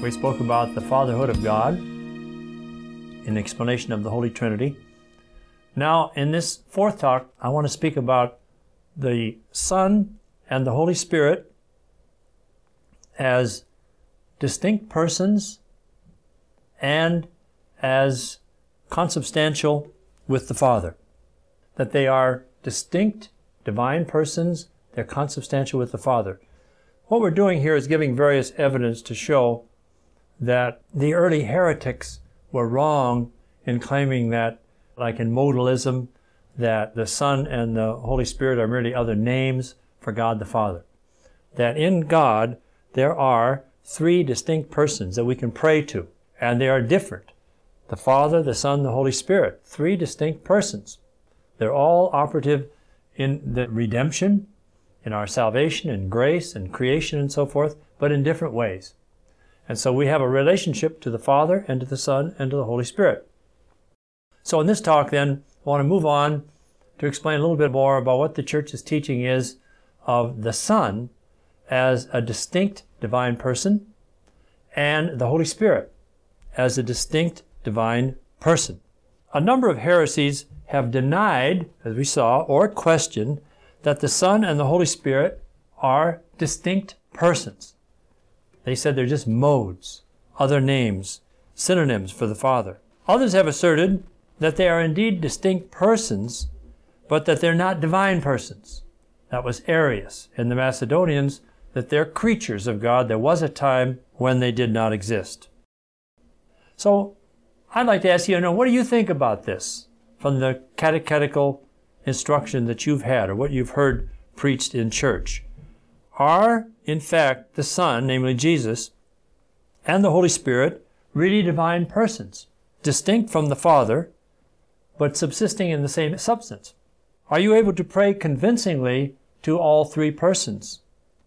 we spoke about the fatherhood of God in explanation of the Holy Trinity. Now, in this fourth talk, I want to speak about the Son and the Holy Spirit as distinct persons and as consubstantial with the Father. That they are distinct divine persons, they're consubstantial with the Father. What we're doing here is giving various evidence to show that the early heretics were wrong in claiming that, like in modalism, that the Son and the Holy Spirit are merely other names for God the Father. That in God there are three distinct persons that we can pray to, and they are different. The Father, the Son, the Holy Spirit. Three distinct persons. They're all operative in the redemption, in our salvation in grace and creation and so forth, but in different ways. And so we have a relationship to the Father and to the Son and to the Holy Spirit. So in this talk, then, I want to move on to explain a little bit more about what the church's teaching is of the Son as a distinct divine person and the Holy Spirit as a distinct divine person. A number of heresies have denied, as we saw, or questioned that the Son and the Holy Spirit are distinct persons. They said they're just modes, other names, synonyms for the Father. Others have asserted that they are indeed distinct persons, but that they're not divine persons. That was Arius. And the Macedonians, that they're creatures of God. There was a time when they did not exist. So I'd like to ask you, you know, what do you think about this from the catechetical instruction that you've had or what you've heard preached in church? Are, in fact, the Son, namely Jesus, and the Holy Spirit really divine persons, distinct from the Father, but subsisting in the same substance? Are you able to pray convincingly to all three persons,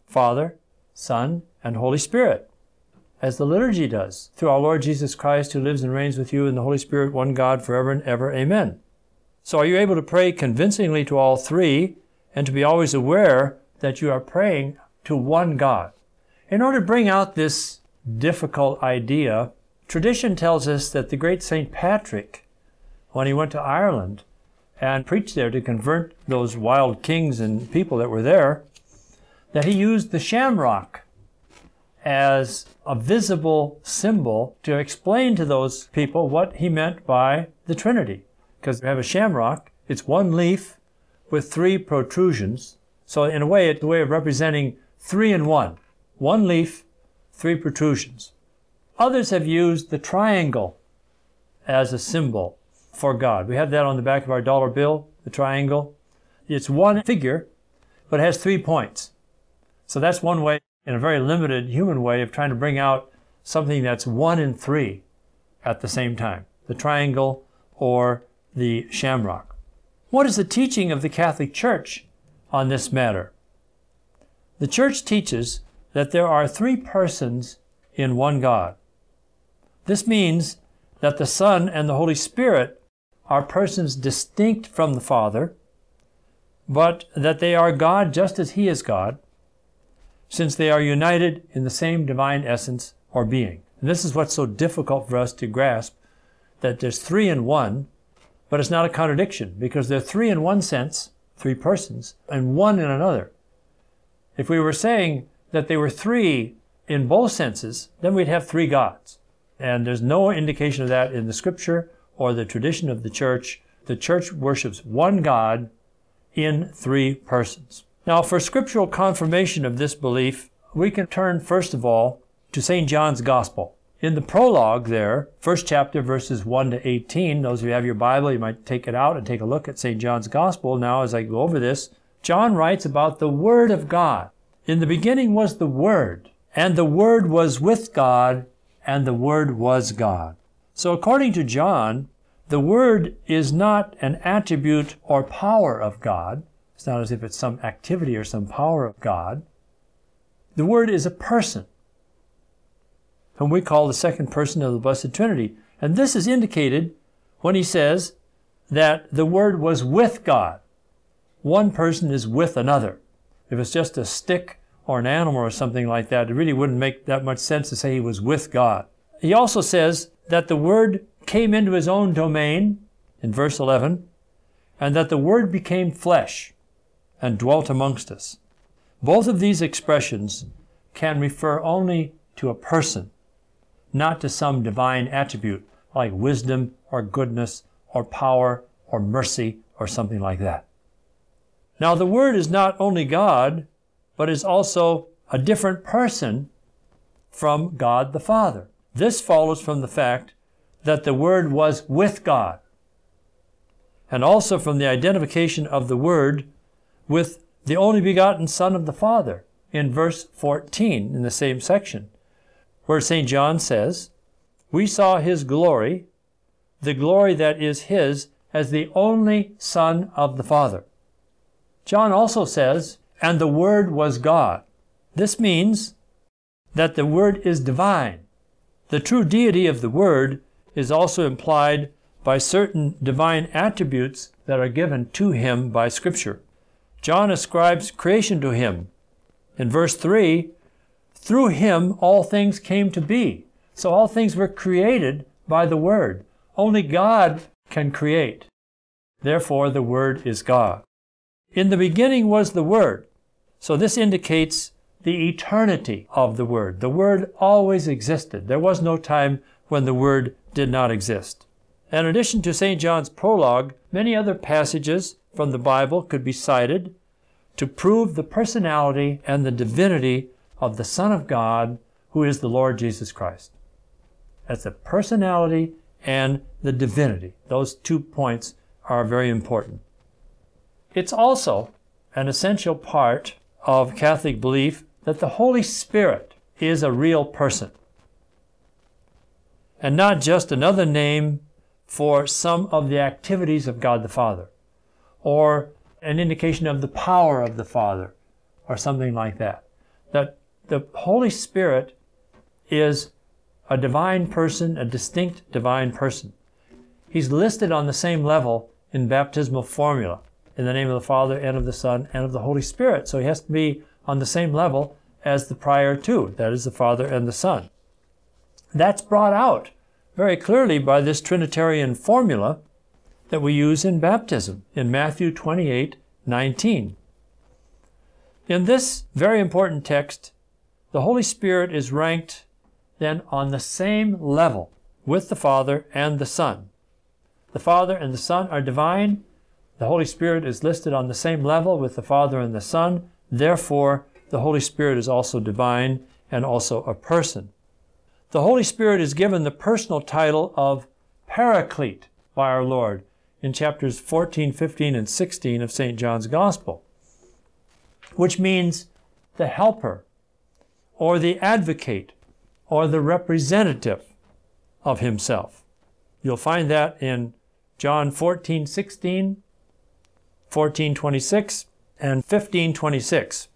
Father, Son, and Holy Spirit, as the liturgy does, through our Lord Jesus Christ, who lives and reigns with you in the Holy Spirit, one God, forever and ever. Amen. So are you able to pray convincingly to all three and to be always aware that you are praying to one God? In order to bring out this difficult idea, tradition tells us that the great St. Patrick, when he went to Ireland and preached there to convert those wild kings and people that were there, that he used the shamrock as a visible symbol to explain to those people what he meant by the Trinity. Because you have a shamrock, it's one leaf with three protrusions. So in a way, it's a way of representing three in one. One leaf, three protrusions. Others have used the triangle as a symbol for God. We have that on the back of our dollar bill, the triangle. It's one figure, but it has three points. So that's one way, in a very limited human way, of trying to bring out something that's one in three at the same time the triangle or the shamrock. What is the teaching of the Catholic Church on this matter? The Church teaches that there are three persons in one God. This means that the Son and the Holy Spirit are persons distinct from the Father, but that they are God just as He is God, since they are united in the same divine essence or being. And this is what's so difficult for us to grasp that there's three in one, but it's not a contradiction because they're three in one sense, three persons, and one in another. If we were saying that they were three in both senses, then we'd have three gods. And there's no indication of that in the scripture or the tradition of the church. The church worships one God in three persons. Now, for scriptural confirmation of this belief, we can turn first of all to St. John's Gospel. In the prologue there, first chapter, verses 1 to 18, those of you have your Bible, you might take it out and take a look at St. John's Gospel. Now, as I go over this, John writes about the Word of God. In the beginning was the Word, and the Word was with God, and the Word was God. So, according to John, the Word is not an attribute or power of God. It's not as if it's some activity or some power of God. The Word is a person, whom we call the second person of the Blessed Trinity. And this is indicated when he says that the Word was with God. One person is with another. If it's just a stick or an animal or something like that, it really wouldn't make that much sense to say he was with God. He also says that the Word came into his own domain in verse 11, and that the Word became flesh and dwelt amongst us. Both of these expressions can refer only to a person, not to some divine attribute like wisdom or goodness or power or mercy or something like that. Now, the Word is not only God, but is also a different person from God the Father. This follows from the fact that the Word was with God, and also from the identification of the Word with the only begotten Son of the Father in verse 14 in the same section, where St. John says, We saw his glory, the glory that is his as the only Son of the Father. John also says, And the Word was God. This means that the Word is divine. The true deity of the Word is also implied by certain divine attributes that are given to him by Scripture. John ascribes creation to him. In verse 3, through him all things came to be. So all things were created by the Word. Only God can create. Therefore, the Word is God. In the beginning was the Word. So this indicates the eternity of the Word. The Word always existed. There was no time when the Word did not exist. In addition to St. John's prologue, many other passages from the Bible could be cited to prove the personality and the divinity of the Son of God, who is the Lord Jesus Christ. That's the personality and the divinity. Those two points are very important. It's also an essential part of Catholic belief that the Holy Spirit is a real person and not just another name for some of the activities of God the Father or an indication of the power of the Father or something like that. That the Holy Spirit is a divine person, a distinct divine person. He's listed on the same level in baptismal formula in the name of the Father and of the Son and of the Holy Spirit. So he has to be on the same level as the prior two, that is the Father and the Son. That's brought out very clearly by this Trinitarian formula that we use in baptism in Matthew 28 19. In this very important text, the Holy Spirit is ranked then on the same level with the Father and the Son. The Father and the Son are divine. The Holy Spirit is listed on the same level with the Father and the Son. Therefore, the Holy Spirit is also divine and also a person. The Holy Spirit is given the personal title of Paraclete by our Lord in chapters 14, 15, and 16 of St. John's Gospel, which means the helper, or the advocate, or the representative of himself. You'll find that in John 14, 16, 14, 26, and 15, 26.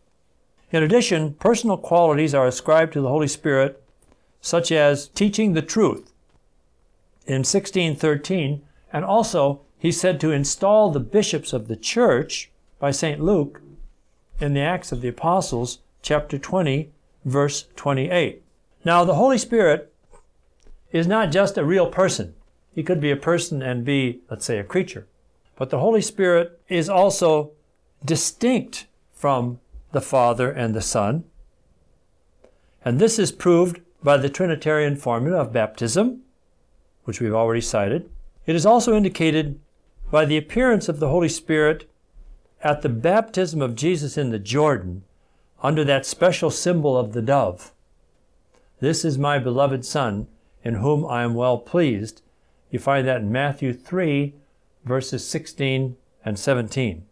In addition, personal qualities are ascribed to the Holy Spirit such as teaching the truth in 1613, and also he said to install the bishops of the church by St. Luke in the Acts of the Apostles, chapter 20, verse 28. Now, the Holy Spirit is not just a real person. He could be a person and be, let's say, a creature. But the Holy Spirit is also distinct from the Father and the Son. And this is proved by the Trinitarian formula of baptism, which we've already cited. It is also indicated by the appearance of the Holy Spirit at the baptism of Jesus in the Jordan under that special symbol of the dove. This is my beloved Son, in whom I am well pleased. You find that in Matthew 3, verses 16 and 17.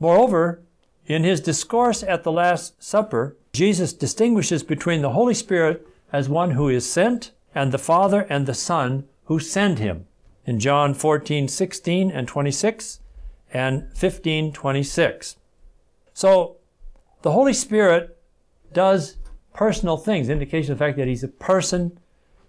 Moreover, in his discourse at the Last Supper, Jesus distinguishes between the Holy Spirit as one who is sent, and the Father and the Son who send him. In John 14, 16 and 26, and 15, 26. So, the Holy Spirit does personal things, indication of the fact that He's a person.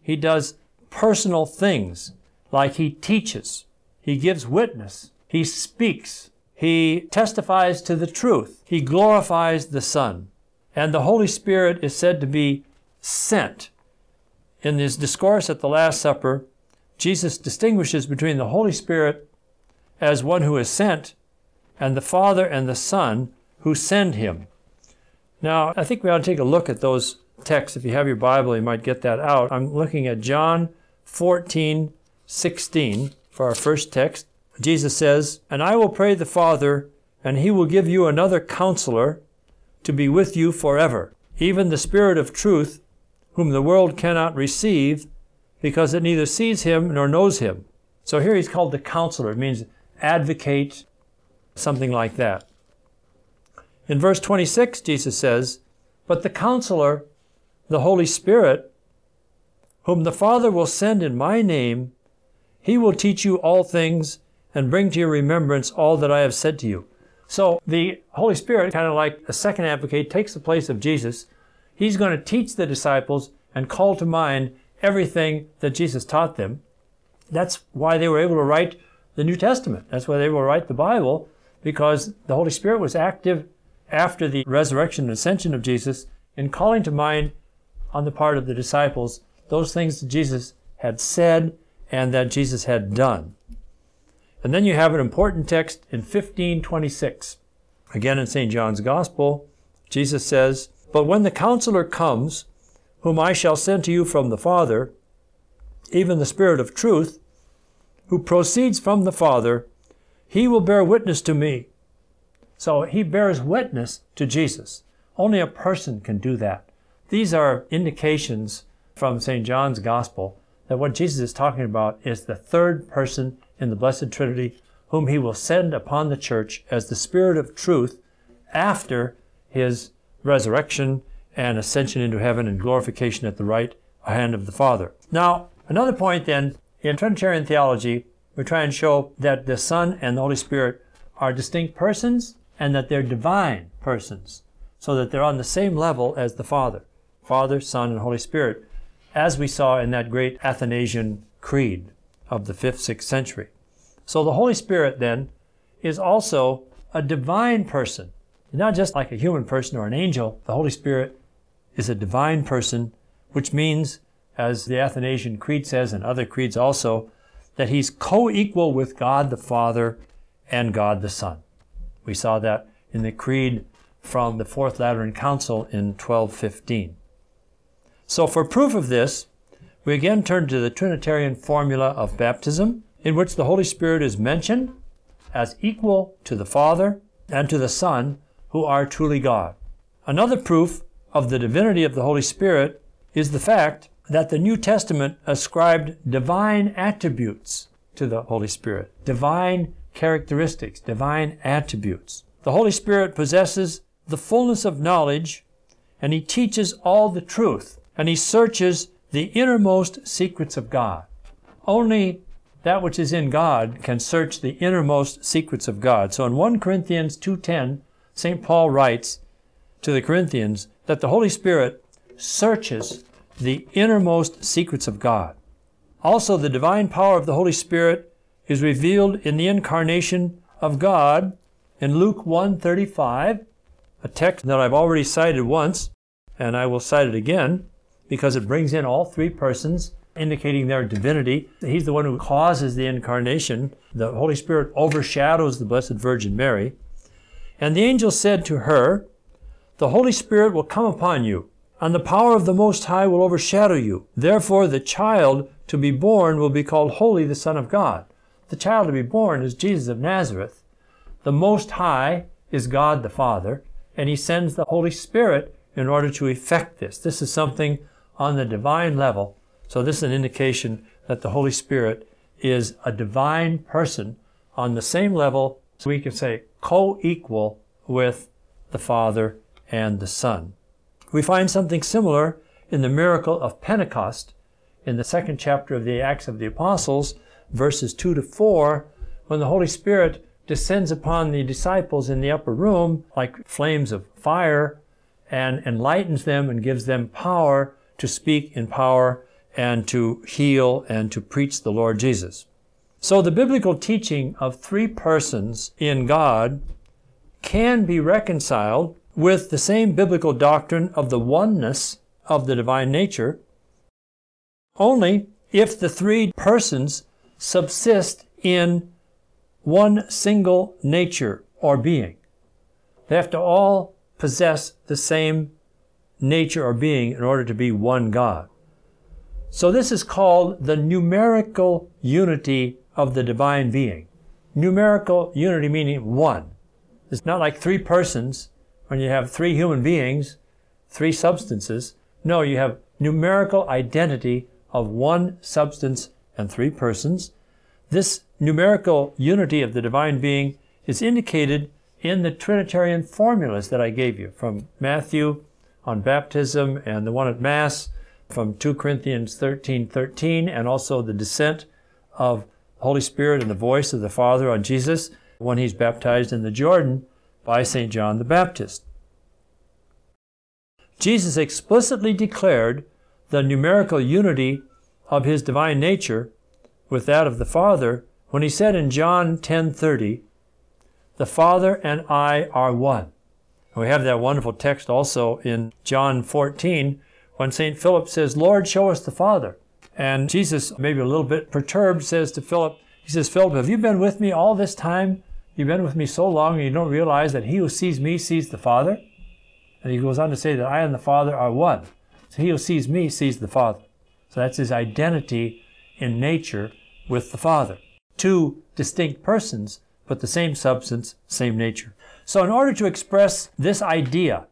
He does personal things, like He teaches, He gives witness, He speaks, He testifies to the truth, He glorifies the Son. And the Holy Spirit is said to be sent. In his discourse at the Last Supper, Jesus distinguishes between the Holy Spirit as one who is sent and the Father and the Son who send him. Now, I think we ought to take a look at those texts. If you have your Bible, you might get that out. I'm looking at John 14, 16 for our first text. Jesus says, And I will pray the Father, and he will give you another counselor to be with you forever, even the Spirit of truth, whom the world cannot receive, because it neither sees him nor knows him. So here he's called the counselor. It means advocate, something like that. In verse 26, Jesus says, But the counselor, the Holy Spirit, whom the Father will send in my name, he will teach you all things and bring to your remembrance all that I have said to you. So the Holy Spirit, kind of like a second advocate, takes the place of Jesus. He's going to teach the disciples and call to mind everything that Jesus taught them. That's why they were able to write the New Testament. That's why they were able to write the Bible, because the Holy Spirit was active after the resurrection and ascension of Jesus in calling to mind on the part of the disciples those things that Jesus had said and that Jesus had done. And then you have an important text in 1526. Again in St. John's Gospel, Jesus says, But when the counselor comes, whom I shall send to you from the Father, even the Spirit of truth, who proceeds from the Father, he will bear witness to me. So he bears witness to Jesus. Only a person can do that. These are indications from St. John's Gospel that what Jesus is talking about is the third person in the Blessed Trinity, whom he will send upon the church as the Spirit of truth after his resurrection and ascension into heaven and glorification at the right hand of the Father. Now, another point then, in Trinitarian theology, we try and show that the Son and the Holy Spirit are distinct persons and that they're divine persons, so that they're on the same level as the Father. Father, Son, and Holy Spirit, as we saw in that great Athanasian Creed of the 5th, 6th century. So the Holy Spirit then is also a divine person. Not just like a human person or an angel, the Holy Spirit is a divine person, which means, as the Athanasian Creed says, and other creeds also, that he's co equal with God the Father and God the Son. We saw that in the Creed from the Fourth Lateran Council in 1215. So, for proof of this, we again turn to the Trinitarian formula of baptism, in which the Holy Spirit is mentioned as equal to the Father and to the Son, who are truly God. Another proof of the divinity of the Holy Spirit is the fact that the New Testament ascribed divine attributes to the Holy Spirit, divine characteristics, divine attributes. The Holy Spirit possesses the fullness of knowledge, and He teaches all the truth, and He searches the innermost secrets of God. Only that which is in God can search the innermost secrets of God. So in 1 Corinthians 2:10, St. Paul writes to the Corinthians that the Holy Spirit searches the innermost secrets of God. Also, the divine power of the Holy Spirit is revealed in the incarnation of God in Luke 1:35, a text that I've already cited once, and I will cite it again because it brings in all three persons, indicating their divinity. He's the one who causes the incarnation. The Holy Spirit overshadows the Blessed Virgin Mary. And the angel said to her, The Holy Spirit will come upon you, and the power of the Most High will overshadow you. Therefore, the child to be born will be called Holy, the Son of God. The child to be born is Jesus of Nazareth. The Most High is God the Father, and He sends the Holy Spirit in order to effect this. This is something on the divine level. So, this is an indication that the Holy Spirit is a divine person on the same level, so we can say co equal with the Father and the Son. We find something similar in the miracle of Pentecost in the second chapter of the Acts of the Apostles, verses 2 to 4, when the Holy Spirit descends upon the disciples in the upper room like flames of fire and enlightens them and gives them power to speak in power and to heal and to preach the Lord Jesus. So the biblical teaching of three persons in God can be reconciled with the same biblical doctrine of the oneness of the divine nature only if the three persons subsist in one single nature or being. They have to all possess the same nature or being in order to be one God. So this is called the numerical unity of the divine being. Numerical unity meaning one. It's not like three persons when you have three human beings, three substances. No, you have numerical identity of one substance and three persons. This numerical unity of the divine being is indicated in the Trinitarian formulas that I gave you from Matthew on baptism and the one at Mass from 2 Corinthians 13 13, and also the descent of Holy Spirit and the voice of the Father on Jesus when he's baptized in the Jordan by St. John the Baptist. Jesus explicitly declared the numerical unity of his divine nature with that of the Father when he said in John 10:30, "The Father and I are one." And we have that wonderful text also in John 14 when St. Philip says, "Lord, show us the Father." And Jesus, maybe a little bit perturbed, says to Philip, he says, "Philip, have you been with me all this time? You've been with me so long and you don't realize that he who sees me sees the Father?" And he goes on to say that I and the Father are one. So he who sees me sees the Father. So that's his identity in nature with the Father two distinct persons, but the same substance, same nature. So, in order to express this idea,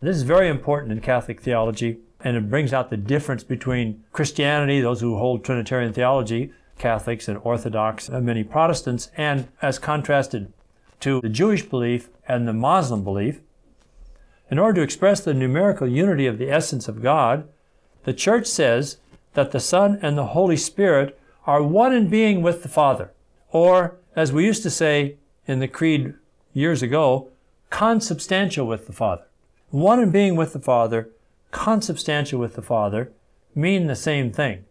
this is very important in Catholic theology, and it brings out the difference between Christianity, those who hold Trinitarian theology, Catholics and Orthodox, and many Protestants, and as contrasted to the Jewish belief and the Muslim belief. In order to express the numerical unity of the essence of God, the Church says that the Son and the Holy Spirit are one in being with the Father. Or, as we used to say in the Creed years ago, consubstantial with the Father. One in being with the Father, consubstantial with the Father, mean the same thing.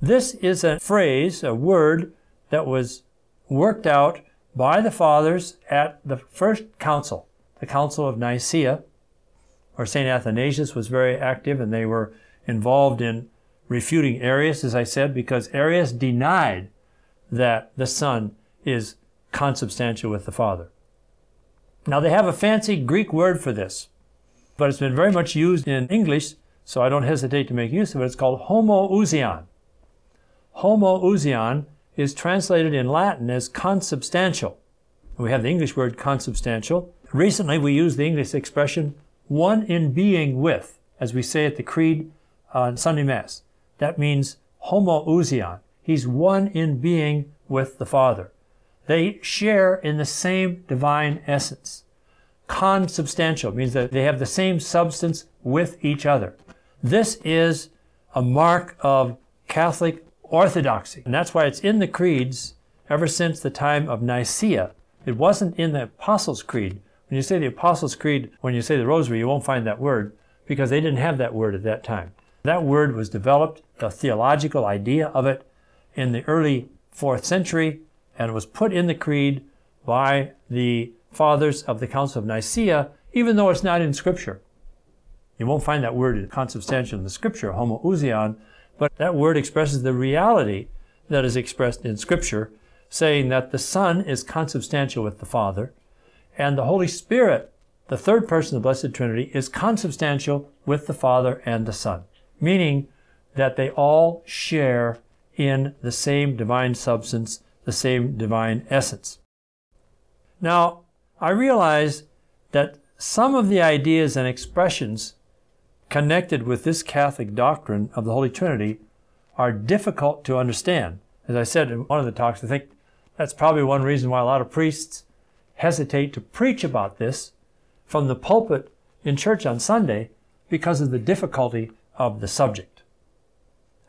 This is a phrase, a word, that was worked out by the fathers at the first council, the Council of Nicaea, where St. Athanasius was very active and they were involved in refuting Arius, as I said, because Arius denied that the Son is consubstantial with the Father. Now, they have a fancy Greek word for this, but it's been very much used in English, so I don't hesitate to make use of it. It's called homoousion. Homoousion is translated in Latin as consubstantial. We have the English word consubstantial. Recently, we use the English expression one in being with, as we say at the Creed on Sunday Mass. That means homoousion. He's one in being with the Father. They share in the same divine essence. Consubstantial means that they have the same substance with each other. This is a mark of Catholic orthodoxy. And that's why it's in the creeds ever since the time of Nicaea. It wasn't in the Apostles' Creed. When you say the Apostles' Creed, when you say the Rosary, you won't find that word because they didn't have that word at that time. That word was developed, the theological idea of it, in the early fourth century, and was put in the creed by the fathers of the Council of Nicaea, even though it's not in Scripture. You won't find that word consubstantial in the Scripture, homoousion, but that word expresses the reality that is expressed in Scripture, saying that the Son is consubstantial with the Father, and the Holy Spirit, the third person of the Blessed Trinity, is consubstantial with the Father and the Son meaning that they all share in the same divine substance, the same divine essence. Now, I realize that some of the ideas and expressions connected with this Catholic doctrine of the Holy Trinity are difficult to understand. As I said in one of the talks, I think that's probably one reason why a lot of priests hesitate to preach about this from the pulpit in church on Sunday because of the difficulty of the subject.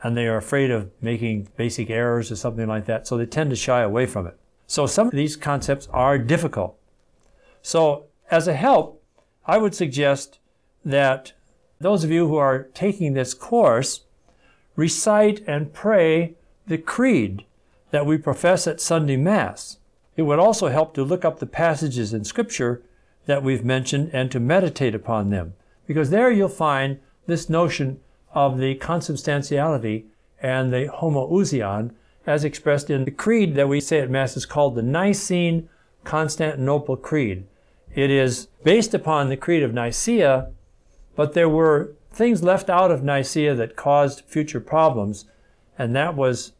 And they are afraid of making basic errors or something like that, so they tend to shy away from it. So some of these concepts are difficult. So, as a help, I would suggest that those of you who are taking this course recite and pray the creed that we profess at Sunday Mass. It would also help to look up the passages in Scripture that we've mentioned and to meditate upon them, because there you'll find this notion of the consubstantiality and the homoousion as expressed in the creed that we say at Mass is called the Nicene Constantinople Creed. It is based upon the Creed of Nicaea, but there were things left out of Nicaea that caused future problems, and that was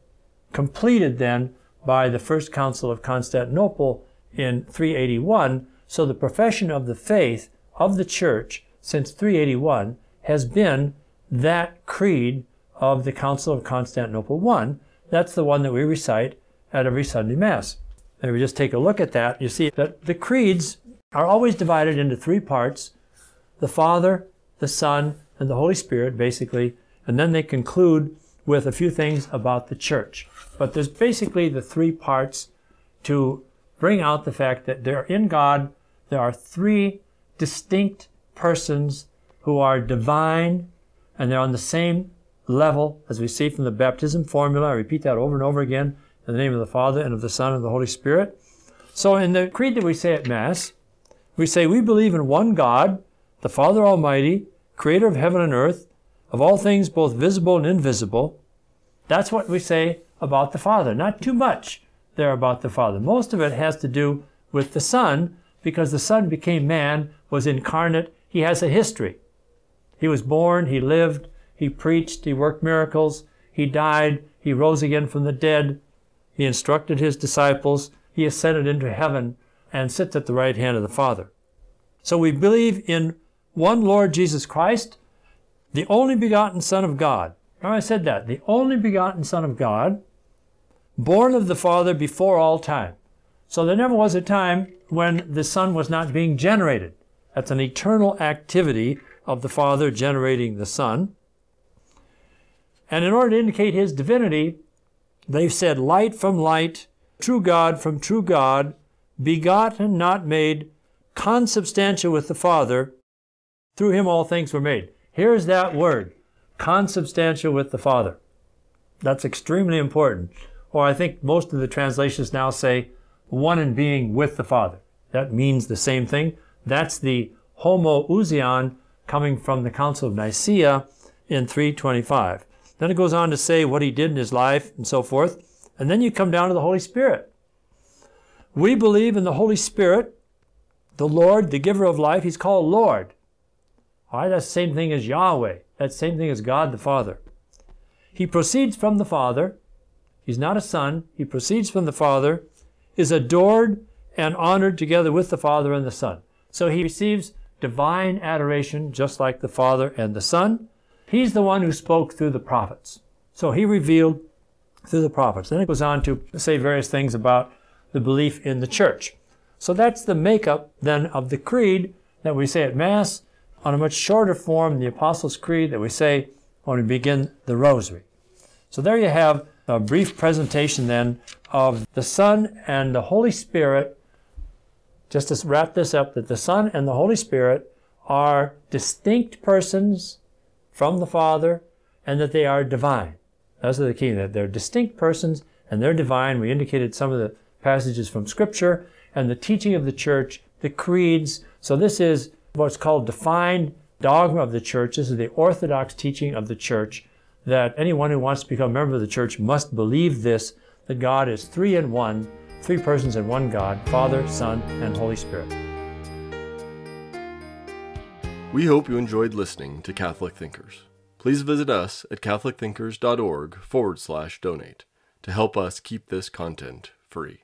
completed then by the First Council of Constantinople in 381. So the profession of the faith of the Church since 381 has been that creed of the Council of Constantinople I. That's the one that we recite at every Sunday Mass. And if we just take a look at that, you see that the creeds are always divided into three parts the Father, the Son, and the Holy Spirit, basically, and then they conclude with a few things about the church. But there's basically the three parts to bring out the fact that there in God there are three distinct persons who are divine and they're on the same level as we see from the baptism formula. I repeat that over and over again in the name of the Father and of the Son and of the Holy Spirit. So in the creed that we say at Mass, we say we believe in one God, the Father Almighty, creator of heaven and earth, of all things both visible and invisible. That's what we say about the Father. Not too much there about the Father. Most of it has to do with the Son, because the Son became man, was incarnate. He has a history. He was born, he lived, he preached, he worked miracles, he died, he rose again from the dead, he instructed his disciples, he ascended into heaven and sits at the right hand of the Father. So we believe in one Lord Jesus Christ, the only begotten Son of God. Now I said that, the only begotten Son of God, born of the Father before all time. So there never was a time when the Son was not being generated. That's an eternal activity of the Father generating the Son. And in order to indicate his divinity, they've said light from light, true God from true God, begotten, not made, consubstantial with the Father. Through him all things were made. Here's that word, consubstantial with the Father. That's extremely important. Or I think most of the translations now say one in being with the Father. That means the same thing. That's the homoousion coming from the Council of Nicaea in 325. Then it goes on to say what he did in his life and so forth. And then you come down to the Holy Spirit. We believe in the Holy Spirit, the Lord, the giver of life. He's called Lord. All right, that's the same thing as Yahweh. That's the same thing as God the Father. He proceeds from the Father. He's not a son. He proceeds from the Father, is adored and honored together with the Father and the Son. So he receives divine adoration just like the Father and the Son. He's the one who spoke through the prophets. So he revealed through the prophets. Then it goes on to say various things about the belief in the church. So that's the makeup then of the creed that we say at Mass on a much shorter form, the Apostles' Creed that we say when we begin the Rosary. So there you have a brief presentation then of the Son and the Holy Spirit. Just to wrap this up, that the Son and the Holy Spirit are distinct persons from the Father and that they are divine. Those are the key, that they're distinct persons and they're divine. We indicated some of the passages from Scripture and the teaching of the church, the creeds. So this is what's called defined dogma of the church. This is the orthodox teaching of the church that anyone who wants to become a member of the church must believe this that God is three in one, three persons in one God, Father, Son, and Holy Spirit. We hope you enjoyed listening to Catholic Thinkers. Please visit us at catholicthinkers.org forward slash donate to help us keep this content free.